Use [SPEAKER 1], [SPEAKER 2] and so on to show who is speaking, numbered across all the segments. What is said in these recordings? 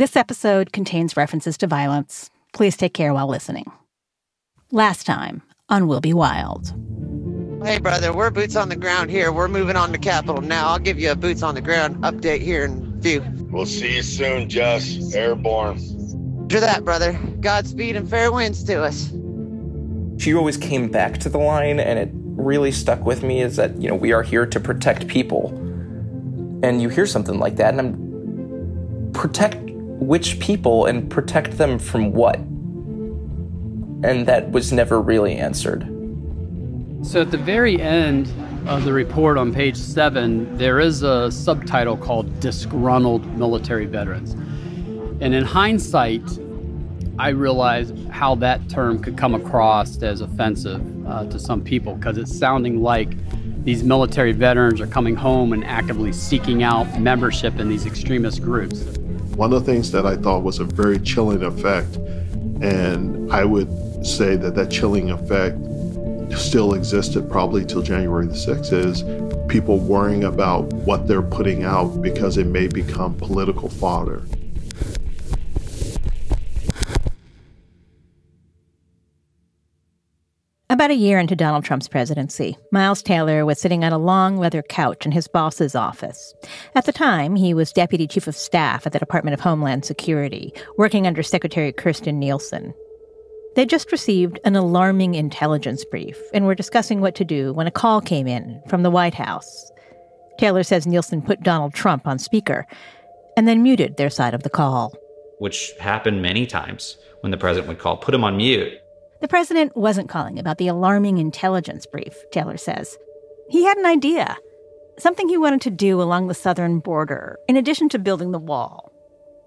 [SPEAKER 1] This episode contains references to violence. Please take care while listening. Last time on We'll Be Wild.
[SPEAKER 2] Hey, brother, we're boots on the ground here. We're moving on to Capitol now. I'll give you a boots on the ground update here in a few.
[SPEAKER 3] We'll see you soon, Jess. Airborne.
[SPEAKER 2] To that, brother. Godspeed and fair winds to us.
[SPEAKER 4] She always came back to the line, and it really stuck with me is that, you know, we are here to protect people. And you hear something like that, and I'm protect which people and protect them from what? And that was never really answered.
[SPEAKER 5] So at the very end of the report on page seven, there is a subtitle called Disgruntled Military Veterans. And in hindsight, I realized how that term could come across as offensive uh, to some people because it's sounding like these military veterans are coming home and actively seeking out membership in these extremist groups.
[SPEAKER 6] One of the things that I thought was a very chilling effect, and I would say that that chilling effect still existed probably till January the 6th is people worrying about what they're putting out because it may become political fodder.
[SPEAKER 1] About a year into Donald Trump's presidency, Miles Taylor was sitting on a long leather couch in his boss's office. At the time, he was deputy chief of staff at the Department of Homeland Security, working under Secretary Kirstjen Nielsen. They just received an alarming intelligence brief and were discussing what to do when a call came in from the White House. Taylor says Nielsen put Donald Trump on speaker and then muted their side of the call.
[SPEAKER 7] Which happened many times when the president would call, put him on mute.
[SPEAKER 1] The president wasn't calling about the alarming intelligence brief, Taylor says. He had an idea, something he wanted to do along the southern border, in addition to building the wall.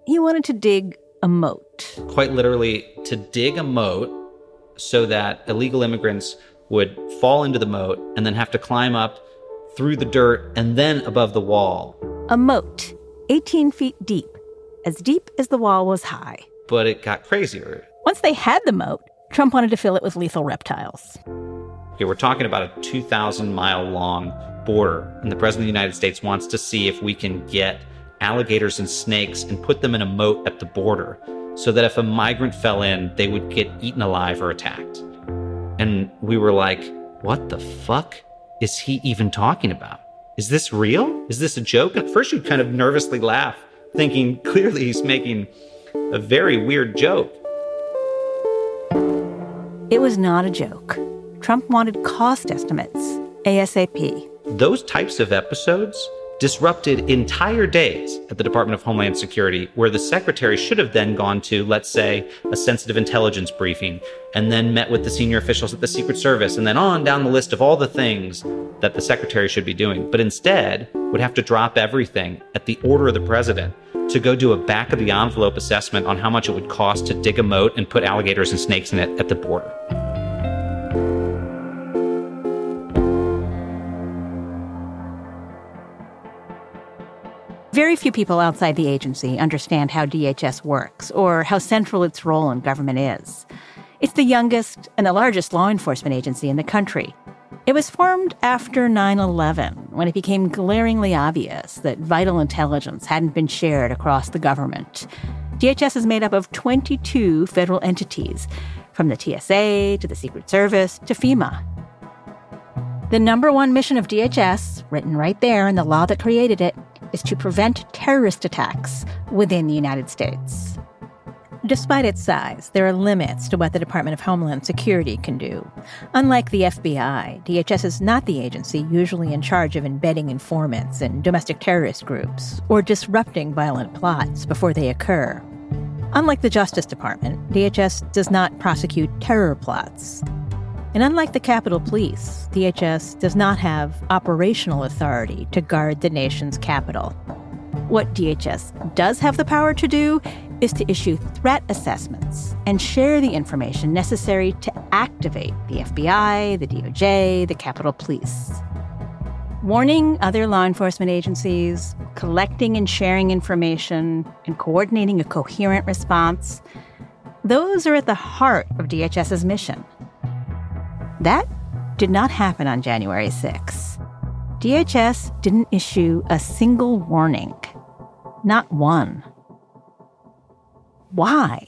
[SPEAKER 1] He wanted to dig a moat.
[SPEAKER 7] Quite literally, to dig a moat so that illegal immigrants would fall into the moat and then have to climb up through the dirt and then above the wall.
[SPEAKER 1] A moat, 18 feet deep, as deep as the wall was high.
[SPEAKER 7] But it got crazier.
[SPEAKER 1] Once they had the moat, Trump wanted to fill it with lethal reptiles.
[SPEAKER 7] Okay, we're talking about a 2,000 mile long border, and the President of the United States wants to see if we can get alligators and snakes and put them in a moat at the border so that if a migrant fell in, they would get eaten alive or attacked. And we were like, what the fuck is he even talking about? Is this real? Is this a joke? At first, you'd kind of nervously laugh, thinking clearly he's making a very weird joke.
[SPEAKER 1] It was not a joke. Trump wanted cost estimates, ASAP.
[SPEAKER 7] Those types of episodes disrupted entire days at the Department of Homeland Security, where the secretary should have then gone to, let's say, a sensitive intelligence briefing, and then met with the senior officials at the Secret Service, and then on down the list of all the things that the secretary should be doing. But instead, would have to drop everything at the order of the president to go do a back of the envelope assessment on how much it would cost to dig a moat and put alligators and snakes in it at the border.
[SPEAKER 1] Very few people outside the agency understand how DHS works or how central its role in government is. It's the youngest and the largest law enforcement agency in the country. It was formed after 9 11 when it became glaringly obvious that vital intelligence hadn't been shared across the government. DHS is made up of 22 federal entities, from the TSA to the Secret Service to FEMA. The number one mission of DHS, written right there in the law that created it, is to prevent terrorist attacks within the United States. Despite its size, there are limits to what the Department of Homeland Security can do. Unlike the FBI, DHS is not the agency usually in charge of embedding informants in domestic terrorist groups or disrupting violent plots before they occur. Unlike the Justice Department, DHS does not prosecute terror plots. And unlike the Capitol Police, DHS does not have operational authority to guard the nation's capital. What DHS does have the power to do is to issue threat assessments and share the information necessary to activate the FBI, the DOJ, the Capitol Police. Warning other law enforcement agencies, collecting and sharing information, and coordinating a coherent response, those are at the heart of DHS's mission. That did not happen on January 6. DHS didn't issue a single warning, not one. why?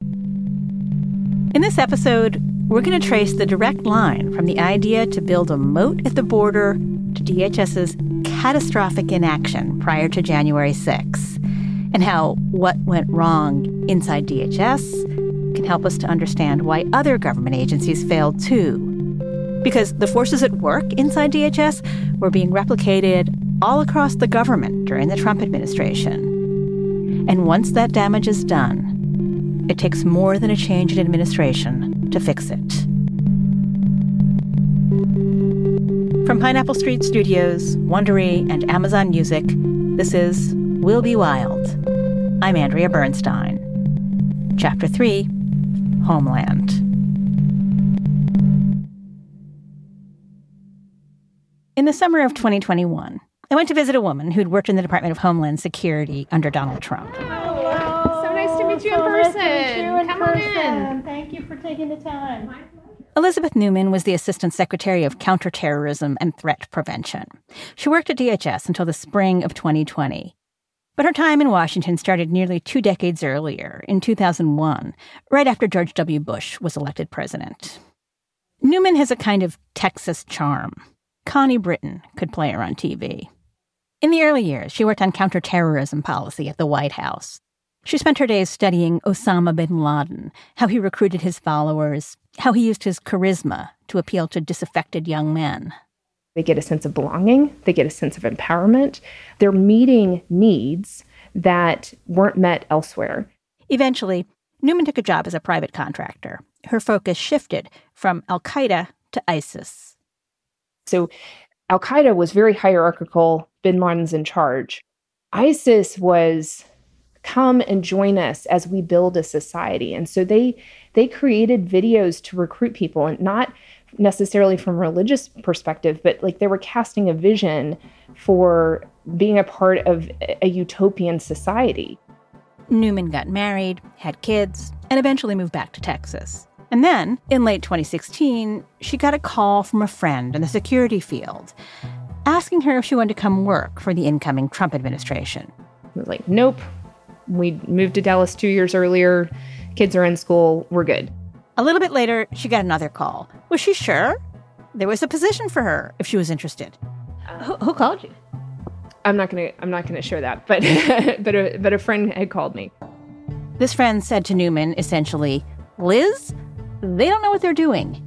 [SPEAKER 1] In this episode, we're going to trace the direct line from the idea to build a moat at the border to DHS's catastrophic inaction prior to January 6, and how what went wrong inside DHS can help us to understand why other government agencies failed too. Because the forces at work inside DHS were being replicated all across the government during the Trump administration. And once that damage is done, it takes more than a change in administration to fix it. From Pineapple Street Studios, Wondery, and Amazon Music, this is We'll Be Wild. I'm Andrea Bernstein. Chapter 3 Homeland. In the summer of 2021, I went to visit a woman who'd worked in the Department of Homeland Security under Donald Trump.
[SPEAKER 8] Oh, so nice to meet you in person. Come on in.
[SPEAKER 9] Thank you for taking the time.
[SPEAKER 1] Elizabeth Newman was the Assistant Secretary of Counterterrorism and Threat Prevention. She worked at DHS until the spring of 2020. But her time in Washington started nearly two decades earlier, in 2001, right after George W. Bush was elected president. Newman has a kind of Texas charm. Connie Britton could play her on TV. In the early years, she worked on counterterrorism policy at the White House. She spent her days studying Osama bin Laden, how he recruited his followers, how he used his charisma to appeal to disaffected young men.
[SPEAKER 8] They get a sense of belonging, they get a sense of empowerment. They're meeting needs that weren't met elsewhere.
[SPEAKER 1] Eventually, Newman took a job as a private contractor. Her focus shifted from Al Qaeda to ISIS.
[SPEAKER 8] So Al Qaeda was very hierarchical, bin Laden's in charge. ISIS was come and join us as we build a society. And so they they created videos to recruit people and not necessarily from a religious perspective, but like they were casting a vision for being a part of a utopian society.
[SPEAKER 1] Newman got married, had kids, and eventually moved back to Texas. And then, in late 2016, she got a call from a friend in the security field asking her if she wanted to come work for the incoming Trump administration.
[SPEAKER 8] I was like, nope. We moved to Dallas two years earlier. Kids are in school. We're good.
[SPEAKER 1] A little bit later, she got another call. Was she sure? There was a position for her if she was interested. Who, who called you?
[SPEAKER 8] I'm not gonna. I'm not gonna share that. But but a, but a friend had called me.
[SPEAKER 1] This friend said to Newman essentially, Liz, they don't know what they're doing.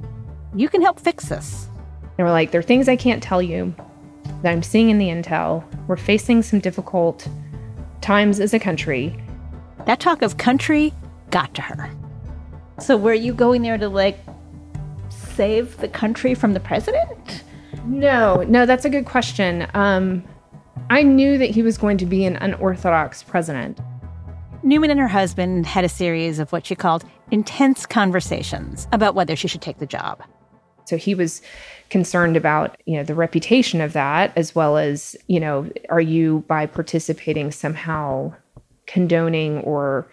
[SPEAKER 1] You can help fix this.
[SPEAKER 8] They were like, there are things I can't tell you that I'm seeing in the intel. We're facing some difficult times as a country.
[SPEAKER 1] That talk of country got to her. So were you going there to like save the country from the president?
[SPEAKER 8] No, no, that's a good question. Um, I knew that he was going to be an unorthodox president.
[SPEAKER 1] Newman and her husband had a series of what she called intense conversations about whether she should take the job.
[SPEAKER 8] So he was concerned about, you know, the reputation of that as well as, you know, are you by participating somehow condoning or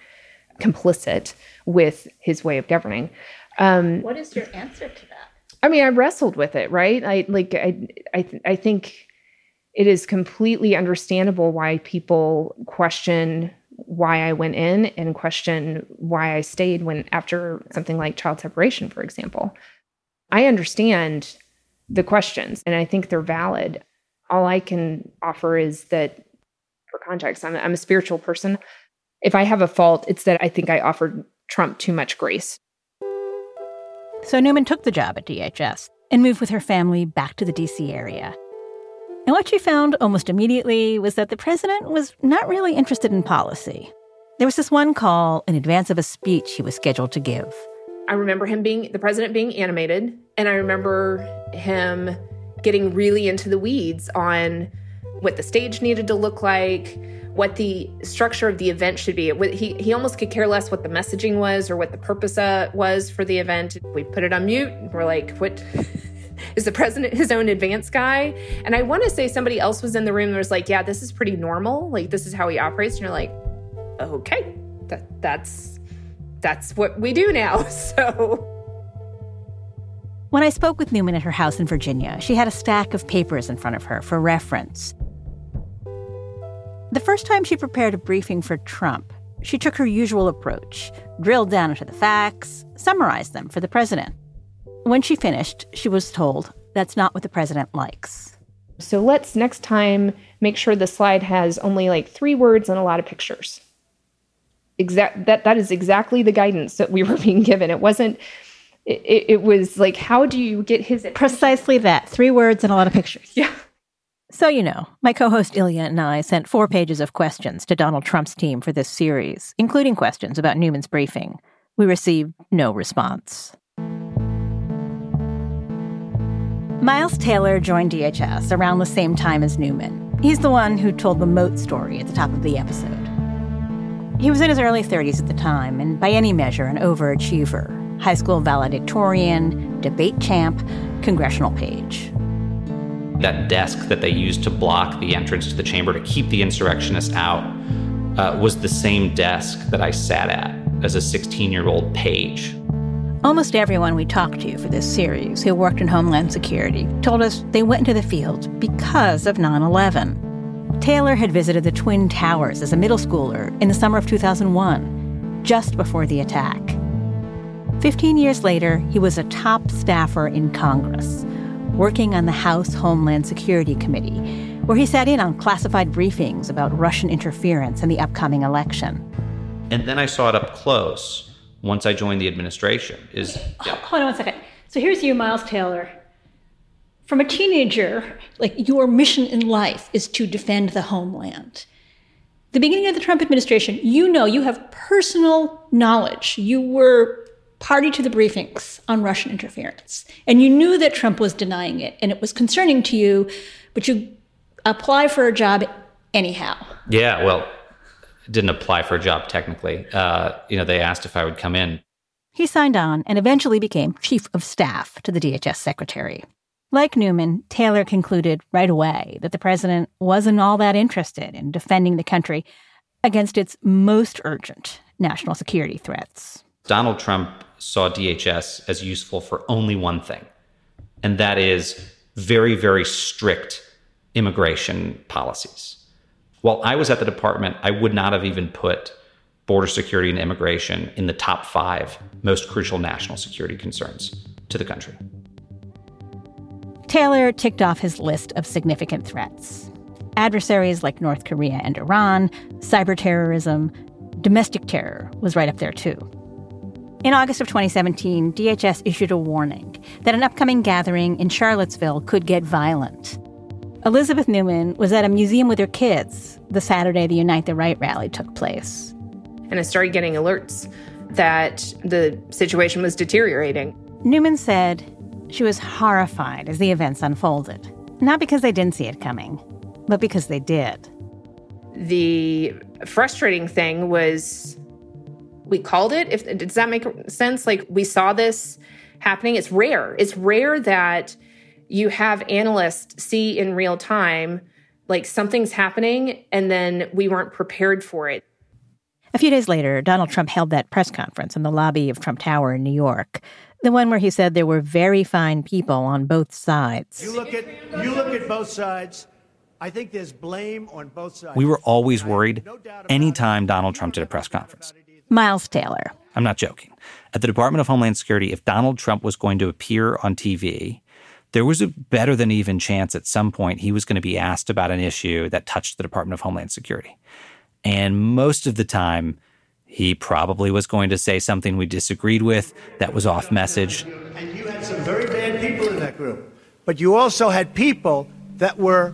[SPEAKER 8] complicit with his way of governing?
[SPEAKER 9] Um, what is your answer to that?
[SPEAKER 8] I mean, I wrestled with it, right? I like I I I think it is completely understandable why people question why I went in and question why I stayed when after something like child separation, for example. I understand the questions and I think they're valid. All I can offer is that for context, I'm, I'm a spiritual person. If I have a fault, it's that I think I offered Trump too much grace.
[SPEAKER 1] So Newman took the job at DHS and moved with her family back to the DC area. And what she found almost immediately was that the president was not really interested in policy. There was this one call in advance of a speech he was scheduled to give.
[SPEAKER 8] I remember him being the president being animated, and I remember him getting really into the weeds on what the stage needed to look like, what the structure of the event should be. He, he almost could care less what the messaging was or what the purpose uh, was for the event. We put it on mute. We're like, what? is the president his own advance guy? And I want to say somebody else was in the room and was like, yeah, this is pretty normal. Like, this is how he operates. And you're like, okay, that, that's, that's what we do now. So.
[SPEAKER 1] When I spoke with Newman at her house in Virginia, she had a stack of papers in front of her for reference. The first time she prepared a briefing for Trump, she took her usual approach, drilled down into the facts, summarized them for the president. When she finished, she was told that's not what the president likes.
[SPEAKER 8] So let's next time make sure the slide has only like three words and a lot of pictures. Exact that that is exactly the guidance that we were being given. It wasn't it, it was like how do you get his attention?
[SPEAKER 1] Precisely that. Three words and a lot of pictures.
[SPEAKER 8] Yeah.
[SPEAKER 1] So, you know, my co host Ilya and I sent four pages of questions to Donald Trump's team for this series, including questions about Newman's briefing. We received no response. Miles Taylor joined DHS around the same time as Newman. He's the one who told the moat story at the top of the episode. He was in his early 30s at the time, and by any measure, an overachiever high school valedictorian, debate champ, congressional page.
[SPEAKER 7] That desk that they used to block the entrance to the chamber to keep the insurrectionists out uh, was the same desk that I sat at as a 16 year old page
[SPEAKER 1] Almost everyone we talked to for this series who worked in Homeland Security told us they went into the field because of 9 11. Taylor had visited the Twin Towers as a middle schooler in the summer of 2001, just before the attack. Fifteen years later, he was a top staffer in Congress, working on the House Homeland Security Committee, where he sat in on classified briefings about Russian interference in the upcoming election.
[SPEAKER 7] And then I saw it up close once I joined the administration. Is
[SPEAKER 9] yeah. hold on one second. So here's you, Miles Taylor. From a teenager, like your mission in life is to defend the homeland. The beginning of the Trump administration, you know, you have personal knowledge. You were party to the briefings on Russian interference, and you knew that Trump was denying it, and it was concerning to you, but you apply for a job anyhow.
[SPEAKER 7] Yeah, well, didn't apply for a job technically. Uh, you know, they asked if I would come in.
[SPEAKER 1] He signed on and eventually became chief of staff to the DHS secretary. Like Newman, Taylor concluded right away that the president wasn't all that interested in defending the country against its most urgent national security threats.
[SPEAKER 7] Donald Trump saw DHS as useful for only one thing, and that is very, very strict immigration policies. While I was at the department, I would not have even put border security and immigration in the top five most crucial national security concerns to the country.
[SPEAKER 1] Taylor ticked off his list of significant threats adversaries like North Korea and Iran, cyber terrorism, domestic terror was right up there too. In August of 2017, DHS issued a warning that an upcoming gathering in Charlottesville could get violent. Elizabeth Newman was at a museum with her kids the Saturday the Unite the Right rally took place.
[SPEAKER 8] And I started getting alerts that the situation was deteriorating.
[SPEAKER 1] Newman said she was horrified as the events unfolded, not because they didn't see it coming, but because they did.
[SPEAKER 8] The frustrating thing was we called it. If does that make sense? Like we saw this happening. It's rare. It's rare that you have analysts see in real time like something's happening and then we weren't prepared for it.
[SPEAKER 1] A few days later, Donald Trump held that press conference in the lobby of Trump Tower in New York. The one where he said there were very fine people on both sides.
[SPEAKER 10] You look at you look at both sides. I think there's blame on both sides.
[SPEAKER 11] We were always worried anytime Donald Trump did a press conference.
[SPEAKER 1] Miles Taylor.
[SPEAKER 11] I'm not joking. At the Department of Homeland Security, if Donald Trump was going to appear on TV, there was a better than even chance at some point he was going to be asked about an issue that touched the Department of Homeland Security. And most of the time, he probably was going to say something we disagreed with that was off message.
[SPEAKER 10] And you had some very bad people in that group. But you also had people that were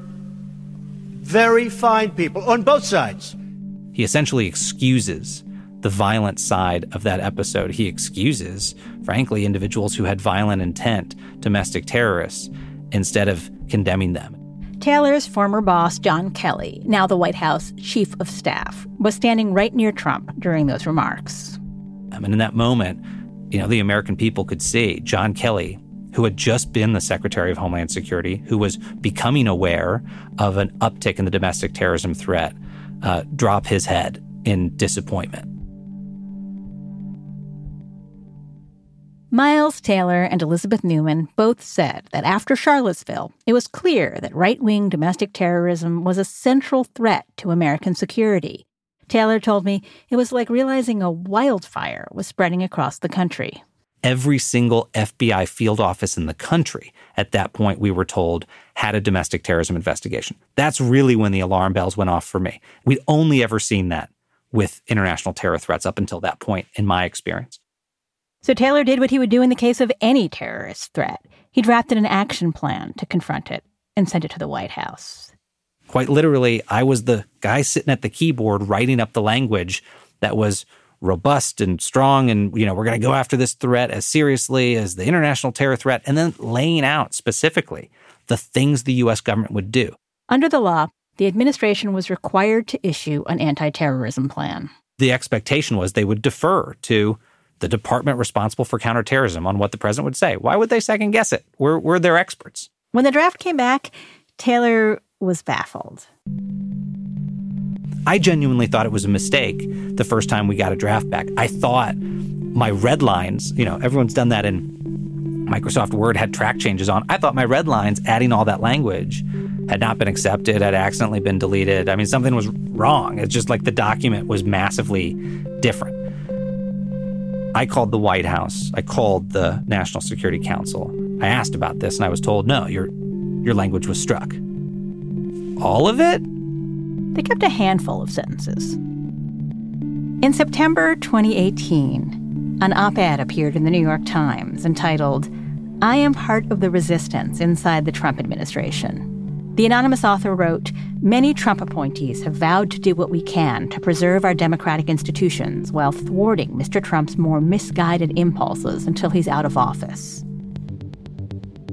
[SPEAKER 10] very fine people on both sides.
[SPEAKER 11] He essentially excuses the violent side of that episode. He excuses, frankly, individuals who had violent intent, domestic terrorists, instead of condemning them.
[SPEAKER 1] Taylor's former boss, John Kelly, now the White House chief of staff, was standing right near Trump during those remarks.
[SPEAKER 11] and in that moment, you know, the American people could see John Kelly, who had just been the Secretary of Homeland Security, who was becoming aware of an uptick in the domestic terrorism threat, uh, drop his head in disappointment.
[SPEAKER 1] Miles Taylor and Elizabeth Newman both said that after Charlottesville, it was clear that right wing domestic terrorism was a central threat to American security. Taylor told me it was like realizing a wildfire was spreading across the country.
[SPEAKER 7] Every single FBI field office in the country at that point, we were told, had a domestic terrorism investigation. That's really when the alarm bells went off for me. We'd only ever seen that with international terror threats up until that point, in my experience.
[SPEAKER 1] So Taylor did what he would do in the case of any terrorist threat. He drafted an action plan to confront it and sent it to the White House.
[SPEAKER 7] Quite literally, I was the guy sitting at the keyboard writing up the language that was robust and strong and you know we're going to go after this threat as seriously as the international terror threat and then laying out specifically the things the US government would do.
[SPEAKER 1] Under the law, the administration was required to issue an anti-terrorism plan.
[SPEAKER 7] The expectation was they would defer to the department responsible for counterterrorism on what the president would say. Why would they second guess it? We're, we're their experts.
[SPEAKER 1] When the draft came back, Taylor was baffled.
[SPEAKER 7] I genuinely thought it was a mistake the first time we got a draft back. I thought my red lines, you know, everyone's done that in Microsoft Word, had track changes on. I thought my red lines, adding all that language, had not been accepted, had accidentally been deleted. I mean, something was wrong. It's just like the document was massively different. I called the White House. I called the National Security Council. I asked about this and I was told, no, your, your language was struck. All of it?
[SPEAKER 1] They kept a handful of sentences. In September 2018, an op ed appeared in the New York Times entitled, I am part of the resistance inside the Trump administration. The anonymous author wrote Many Trump appointees have vowed to do what we can to preserve our democratic institutions while thwarting Mr. Trump's more misguided impulses until he's out of office.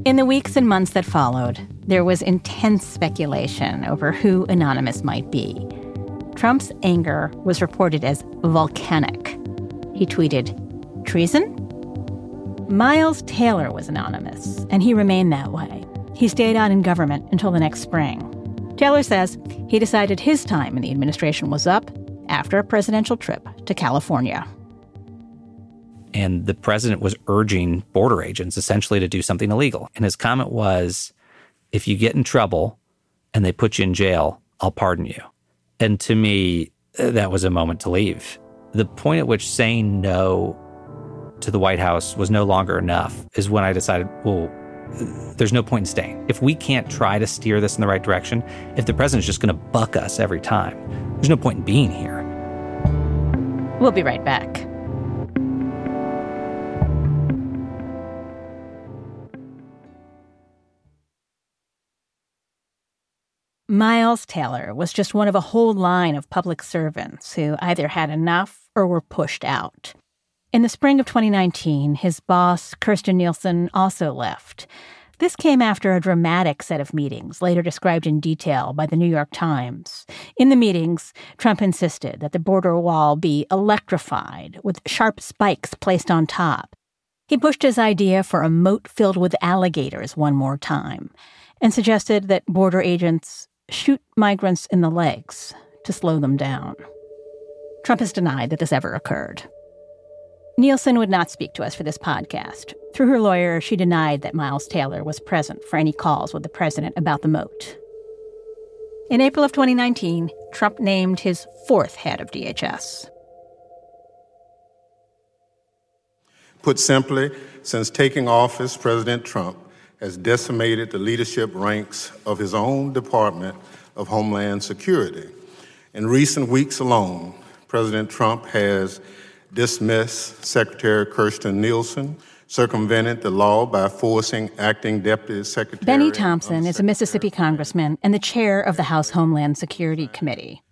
[SPEAKER 1] In the weeks and months that followed, there was intense speculation over who Anonymous might be. Trump's anger was reported as volcanic. He tweeted, Treason? Miles Taylor was anonymous, and he remained that way. He stayed on in government until the next spring. Taylor says he decided his time in the administration was up after a presidential trip to California.
[SPEAKER 7] And the president was urging border agents essentially to do something illegal. And his comment was if you get in trouble and they put you in jail, I'll pardon you. And to me, that was a moment to leave. The point at which saying no to the White House was no longer enough is when I decided, well, there's no point in staying. If we can't try to steer this in the right direction, if the president's just going to buck us every time, there's no point in being here.
[SPEAKER 1] We'll be right back. Miles Taylor was just one of a whole line of public servants who either had enough or were pushed out. In the spring of 2019, his boss, Kirstjen Nielsen, also left. This came after a dramatic set of meetings, later described in detail by the New York Times. In the meetings, Trump insisted that the border wall be electrified with sharp spikes placed on top. He pushed his idea for a moat filled with alligators one more time and suggested that border agents shoot migrants in the legs to slow them down. Trump has denied that this ever occurred. Nielsen would not speak to us for this podcast. Through her lawyer, she denied that Miles Taylor was present for any calls with the president about the moat. In April of 2019, Trump named his fourth head of DHS.
[SPEAKER 12] Put simply, since taking office, President Trump has decimated the leadership ranks of his own Department of Homeland Security. In recent weeks alone, President Trump has dismissed Secretary Kirstjen Nielsen, circumvented the law by forcing acting Deputy Secretary.
[SPEAKER 1] Benny Thompson is a Mississippi congressman and the chair of the House Homeland Security Committee.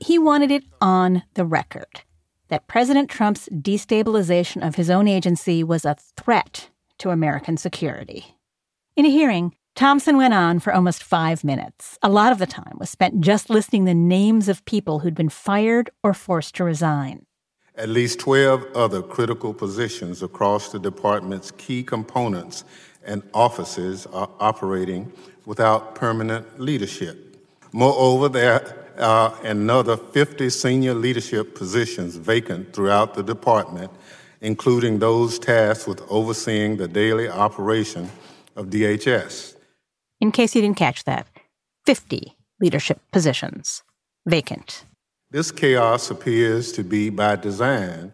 [SPEAKER 1] He wanted it on the record that President Trump's destabilization of his own agency was a threat to American security. In a hearing, Thompson went on for almost five minutes. A lot of the time was spent just listing the names of people who'd been fired or forced to resign.
[SPEAKER 12] At least 12 other critical positions across the department's key components and offices are operating without permanent leadership. Moreover, there are another 50 senior leadership positions vacant throughout the department, including those tasked with overseeing the daily operation of DHS.
[SPEAKER 1] In case you didn't catch that, 50 leadership positions vacant.
[SPEAKER 12] This chaos appears to be by design.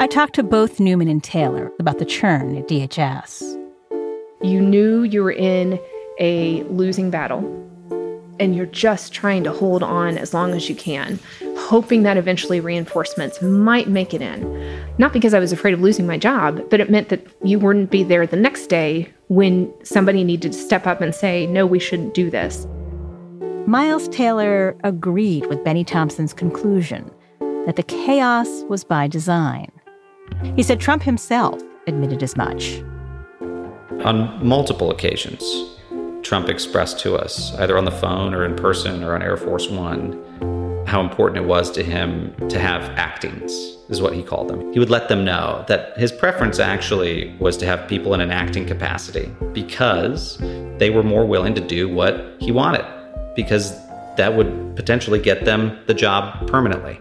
[SPEAKER 1] I talked to both Newman and Taylor about the churn at DHS.
[SPEAKER 8] You knew you were in a losing battle, and you're just trying to hold on as long as you can, hoping that eventually reinforcements might make it in. Not because I was afraid of losing my job, but it meant that you wouldn't be there the next day when somebody needed to step up and say, no, we shouldn't do this.
[SPEAKER 1] Miles Taylor agreed with Benny Thompson's conclusion that the chaos was by design. He said Trump himself admitted as much.
[SPEAKER 7] On multiple occasions, Trump expressed to us, either on the phone or in person or on Air Force One, how important it was to him to have actings, is what he called them. He would let them know that his preference actually was to have people in an acting capacity because they were more willing to do what he wanted, because that would potentially get them the job permanently.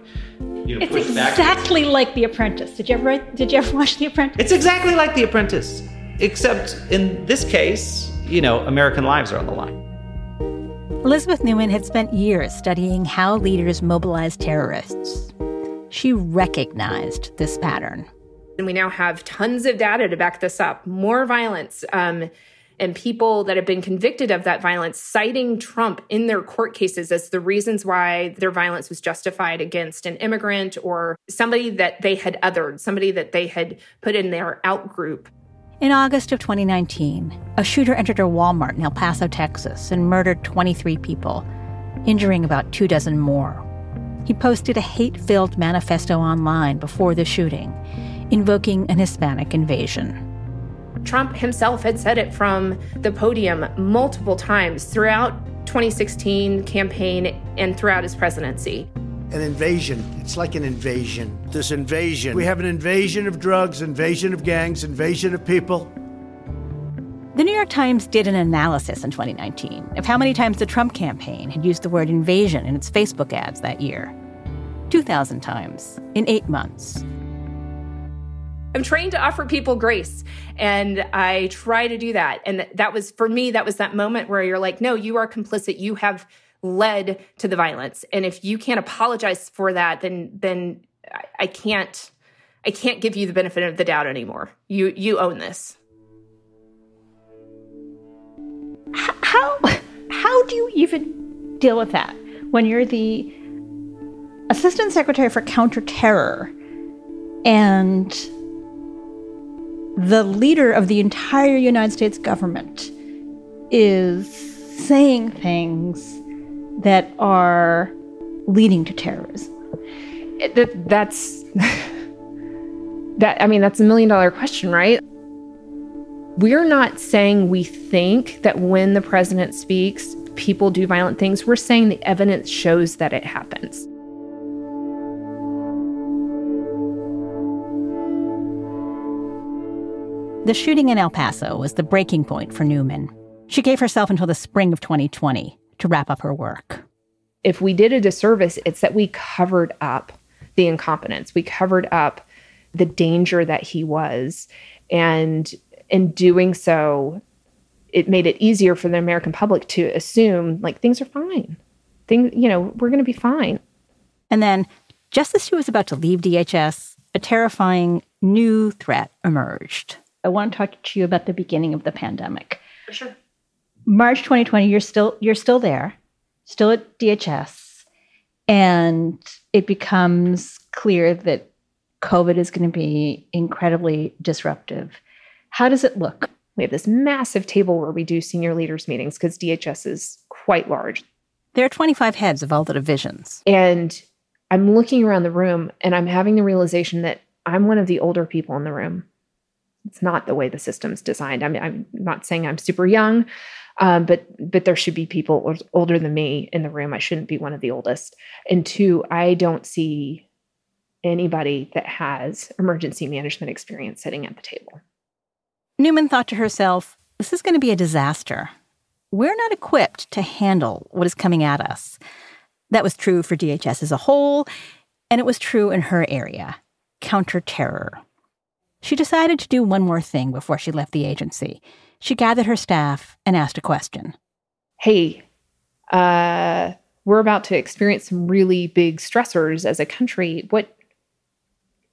[SPEAKER 9] You know, it's exactly back. like The Apprentice. Did you ever did you ever watch The Apprentice?
[SPEAKER 7] It's exactly like The Apprentice, except in this case, you know, American lives are on the line.
[SPEAKER 1] Elizabeth Newman had spent years studying how leaders mobilize terrorists. She recognized this pattern.
[SPEAKER 8] And we now have tons of data to back this up. More violence. Um, and people that have been convicted of that violence citing Trump in their court cases as the reasons why their violence was justified against an immigrant or somebody that they had othered, somebody that they had put in their out group.
[SPEAKER 1] In August of 2019, a shooter entered a Walmart in El Paso, Texas, and murdered 23 people, injuring about two dozen more. He posted a hate filled manifesto online before the shooting, invoking an Hispanic invasion.
[SPEAKER 8] Trump himself had said it from the podium multiple times throughout 2016 campaign and throughout his presidency.
[SPEAKER 10] An invasion. It's like an invasion. This invasion. We have an invasion of drugs, invasion of gangs, invasion of people.
[SPEAKER 1] The New York Times did an analysis in 2019 of how many times the Trump campaign had used the word invasion in its Facebook ads that year 2,000 times in eight months.
[SPEAKER 8] I'm trained to offer people grace and I try to do that. And that was for me, that was that moment where you're like, no, you are complicit. You have led to the violence. And if you can't apologize for that, then, then I can't, I can't give you the benefit of the doubt anymore. You, you own this.
[SPEAKER 9] How, how do you even deal with that when you're the assistant secretary for counterterror and the leader of the entire United States government is saying things that are leading to terrorism?
[SPEAKER 8] That, that's that. I mean, that's a million dollar question, right? We're not saying we think that when the president speaks, people do violent things. We're saying the evidence shows that it happens.
[SPEAKER 1] The shooting in El Paso was the breaking point for Newman. She gave herself until the spring of 2020 to wrap up her work.
[SPEAKER 8] If we did a disservice, it's that we covered up the incompetence. We covered up the danger that he was. And in doing so, it made it easier for the American public to assume like things are fine. Things, you know, we're going to be fine.
[SPEAKER 1] And then, just as she was about to leave DHS, a terrifying new threat emerged.
[SPEAKER 9] I want to talk to you about the beginning of the pandemic.
[SPEAKER 8] For sure.
[SPEAKER 9] March 2020, you're still you're still there, still at DHS, and it becomes clear that COVID is going to be incredibly disruptive. How does it look?
[SPEAKER 8] We have this massive table where we do senior leaders meetings because DHS is quite large.
[SPEAKER 1] There are 25 heads of all the divisions.
[SPEAKER 8] And I'm looking around the room and I'm having the realization that I'm one of the older people in the room it's not the way the system's designed. I mean, I'm not saying I'm super young, um, but but there should be people older than me in the room. I shouldn't be one of the oldest. And two, I don't see anybody that has emergency management experience sitting at the table.
[SPEAKER 1] Newman thought to herself, "This is going to be a disaster. We're not equipped to handle what is coming at us." That was true for DHS as a whole, and it was true in her area. counterterror. She decided to do one more thing before she left the agency. She gathered her staff and asked a question.
[SPEAKER 8] Hey, uh, we're about to experience some really big stressors as a country. What,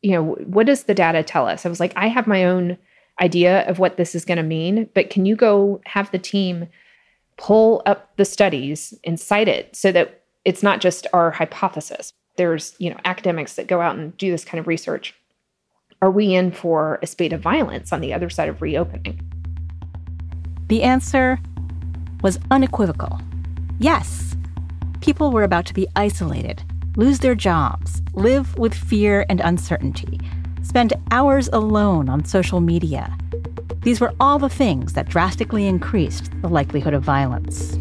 [SPEAKER 8] you know, what does the data tell us? I was like, I have my own idea of what this is going to mean, but can you go have the team pull up the studies and cite it so that it's not just our hypothesis? There's, you know, academics that go out and do this kind of research. Are we in for a spate of violence on the other side of reopening?
[SPEAKER 1] The answer was unequivocal. Yes, people were about to be isolated, lose their jobs, live with fear and uncertainty, spend hours alone on social media. These were all the things that drastically increased the likelihood of violence.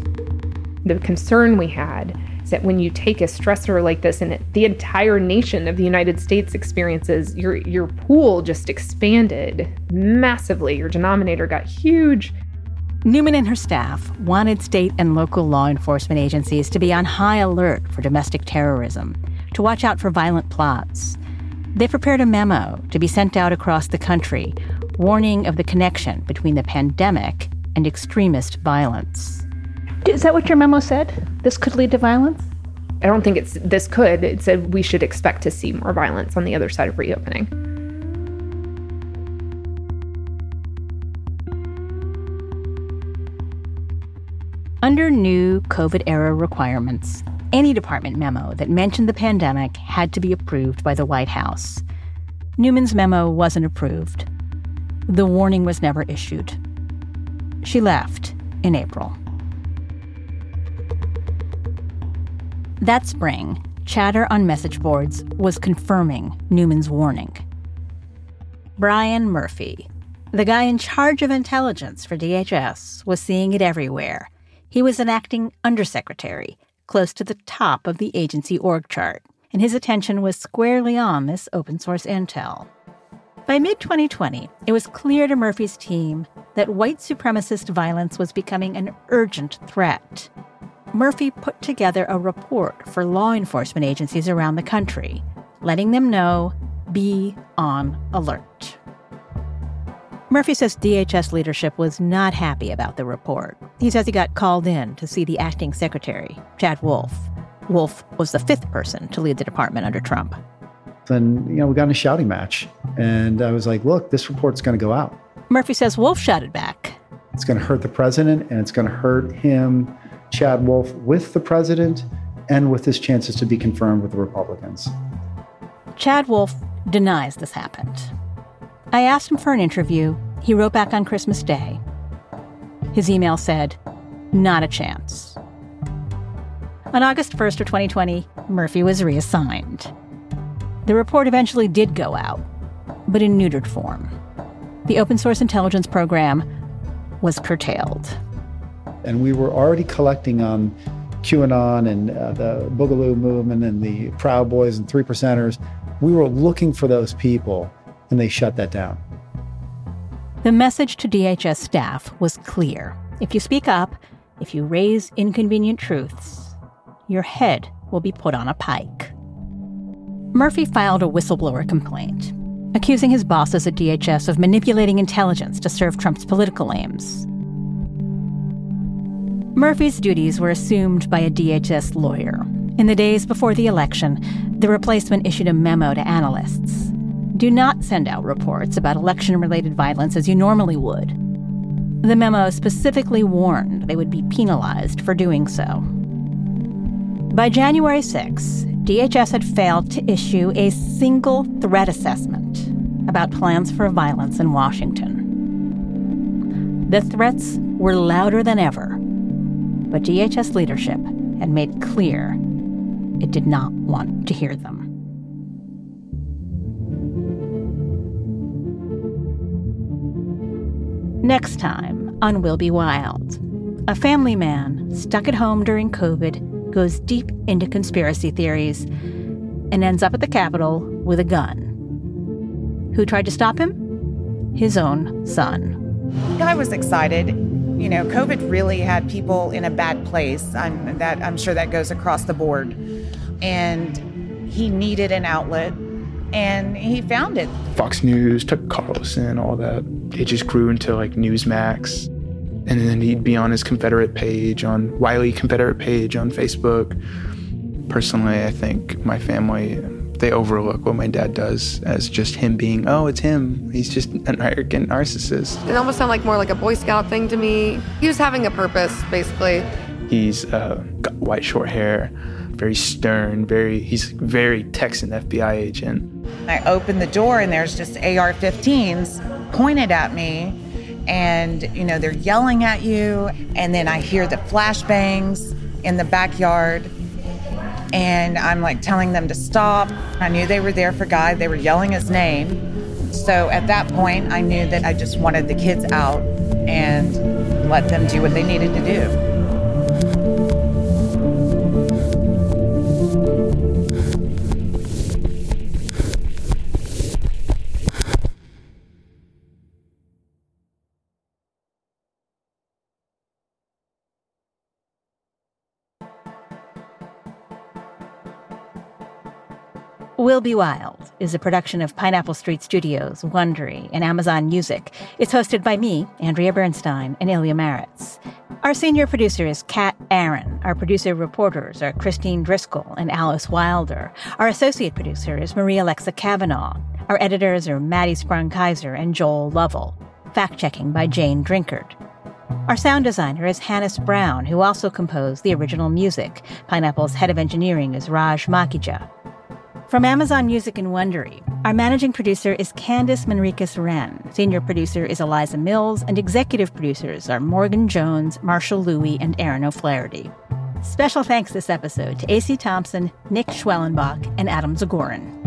[SPEAKER 8] The concern we had that when you take a stressor like this and the entire nation of the United States experiences, your, your pool just expanded massively. Your denominator got huge.
[SPEAKER 1] Newman and her staff wanted state and local law enforcement agencies to be on high alert for domestic terrorism, to watch out for violent plots. They prepared a memo to be sent out across the country, warning of the connection between the pandemic and extremist violence.
[SPEAKER 9] Is that what your memo said? This could lead to violence?
[SPEAKER 8] I don't think it's this could. It said we should expect to see more violence on the other side of reopening.
[SPEAKER 1] Under new COVID era requirements, any department memo that mentioned the pandemic had to be approved by the White House. Newman's memo wasn't approved. The warning was never issued. She left in April. That spring, chatter on message boards was confirming Newman's warning. Brian Murphy, the guy in charge of intelligence for DHS, was seeing it everywhere he was an acting undersecretary, close to the top of the agency org chart, and his attention was squarely on this open source intel. By mid 2020, it was clear to Murphy's team that white supremacist violence was becoming an urgent threat. Murphy put together a report for law enforcement agencies around the country, letting them know be on alert. Murphy says DHS leadership was not happy about the report. He says he got called in to see the acting secretary, Chad Wolf. Wolf was the fifth person to lead the department under Trump.
[SPEAKER 13] Then, you know, we got in a shouting match. And I was like, look, this report's going to go out.
[SPEAKER 1] Murphy says Wolf shouted back.
[SPEAKER 13] It's going to hurt the president and it's going to hurt him, Chad Wolf, with the president and with his chances to be confirmed with the Republicans.
[SPEAKER 1] Chad Wolf denies this happened. I asked him for an interview. He wrote back on Christmas Day. His email said, Not a chance. On August 1st of 2020, Murphy was reassigned. The report eventually did go out, but in neutered form. The open source intelligence program was curtailed.
[SPEAKER 13] And we were already collecting on QAnon and uh, the Boogaloo movement and the Proud Boys and Three Percenters. We were looking for those people and they shut that down.
[SPEAKER 1] The message to DHS staff was clear. If you speak up, if you raise inconvenient truths, your head will be put on a pike. Murphy filed a whistleblower complaint, accusing his bosses at DHS of manipulating intelligence to serve Trump's political aims. Murphy's duties were assumed by a DHS lawyer. In the days before the election, the replacement issued a memo to analysts do not send out reports about election related violence as you normally would. The memo specifically warned they would be penalized for doing so. By January 6, DHS had failed to issue a single threat assessment about plans for violence in Washington. The threats were louder than ever, but DHS leadership had made clear it did not want to hear them. Next time on We'll Be Wild, a family man stuck at home during COVID goes deep into conspiracy theories and ends up at the Capitol with a gun. Who tried to stop him? His own son.
[SPEAKER 14] I was excited. You know, COVID really had people in a bad place. I'm, that, I'm sure that goes across the board. And he needed an outlet and he found it.
[SPEAKER 15] Fox News, Tucker Carlson, all that. It just grew into like Newsmax. And then he'd be on his Confederate page, on Wiley Confederate page on Facebook. Personally, I think my family, they overlook what my dad does as just him being, oh, it's him. He's just an arrogant narcissist.
[SPEAKER 16] It almost sounded like more like a Boy Scout thing to me. He was having a purpose, basically.
[SPEAKER 15] He's uh, got white short hair, very stern, very he's very Texan FBI agent.
[SPEAKER 14] I opened the door and there's just AR-15s pointed at me and you know they're yelling at you and then I hear the flashbangs in the backyard and I'm like telling them to stop. I knew they were there for Guy. They were yelling his name. So at that point I knew that I just wanted the kids out and let them do what they needed to do.
[SPEAKER 1] We'll Be Wild is a production of Pineapple Street Studios, Wondery, and Amazon Music. It's hosted by me, Andrea Bernstein, and Ilya Marritz. Our senior producer is Kat Aaron. Our producer reporters are Christine Driscoll and Alice Wilder. Our associate producer is Maria Alexa Kavanaugh. Our editors are Maddie Sprung Keyser and Joel Lovell. Fact checking by Jane Drinkard. Our sound designer is Hannes Brown, who also composed the original music. Pineapple's head of engineering is Raj Makhija. From Amazon Music and Wondery, our managing producer is Candice Manriquez Wrenn. Senior producer is Eliza Mills, and executive producers are Morgan Jones, Marshall Lewy, and Erin O'Flaherty. Special thanks this episode to AC Thompson, Nick Schwellenbach, and Adam Zagorin.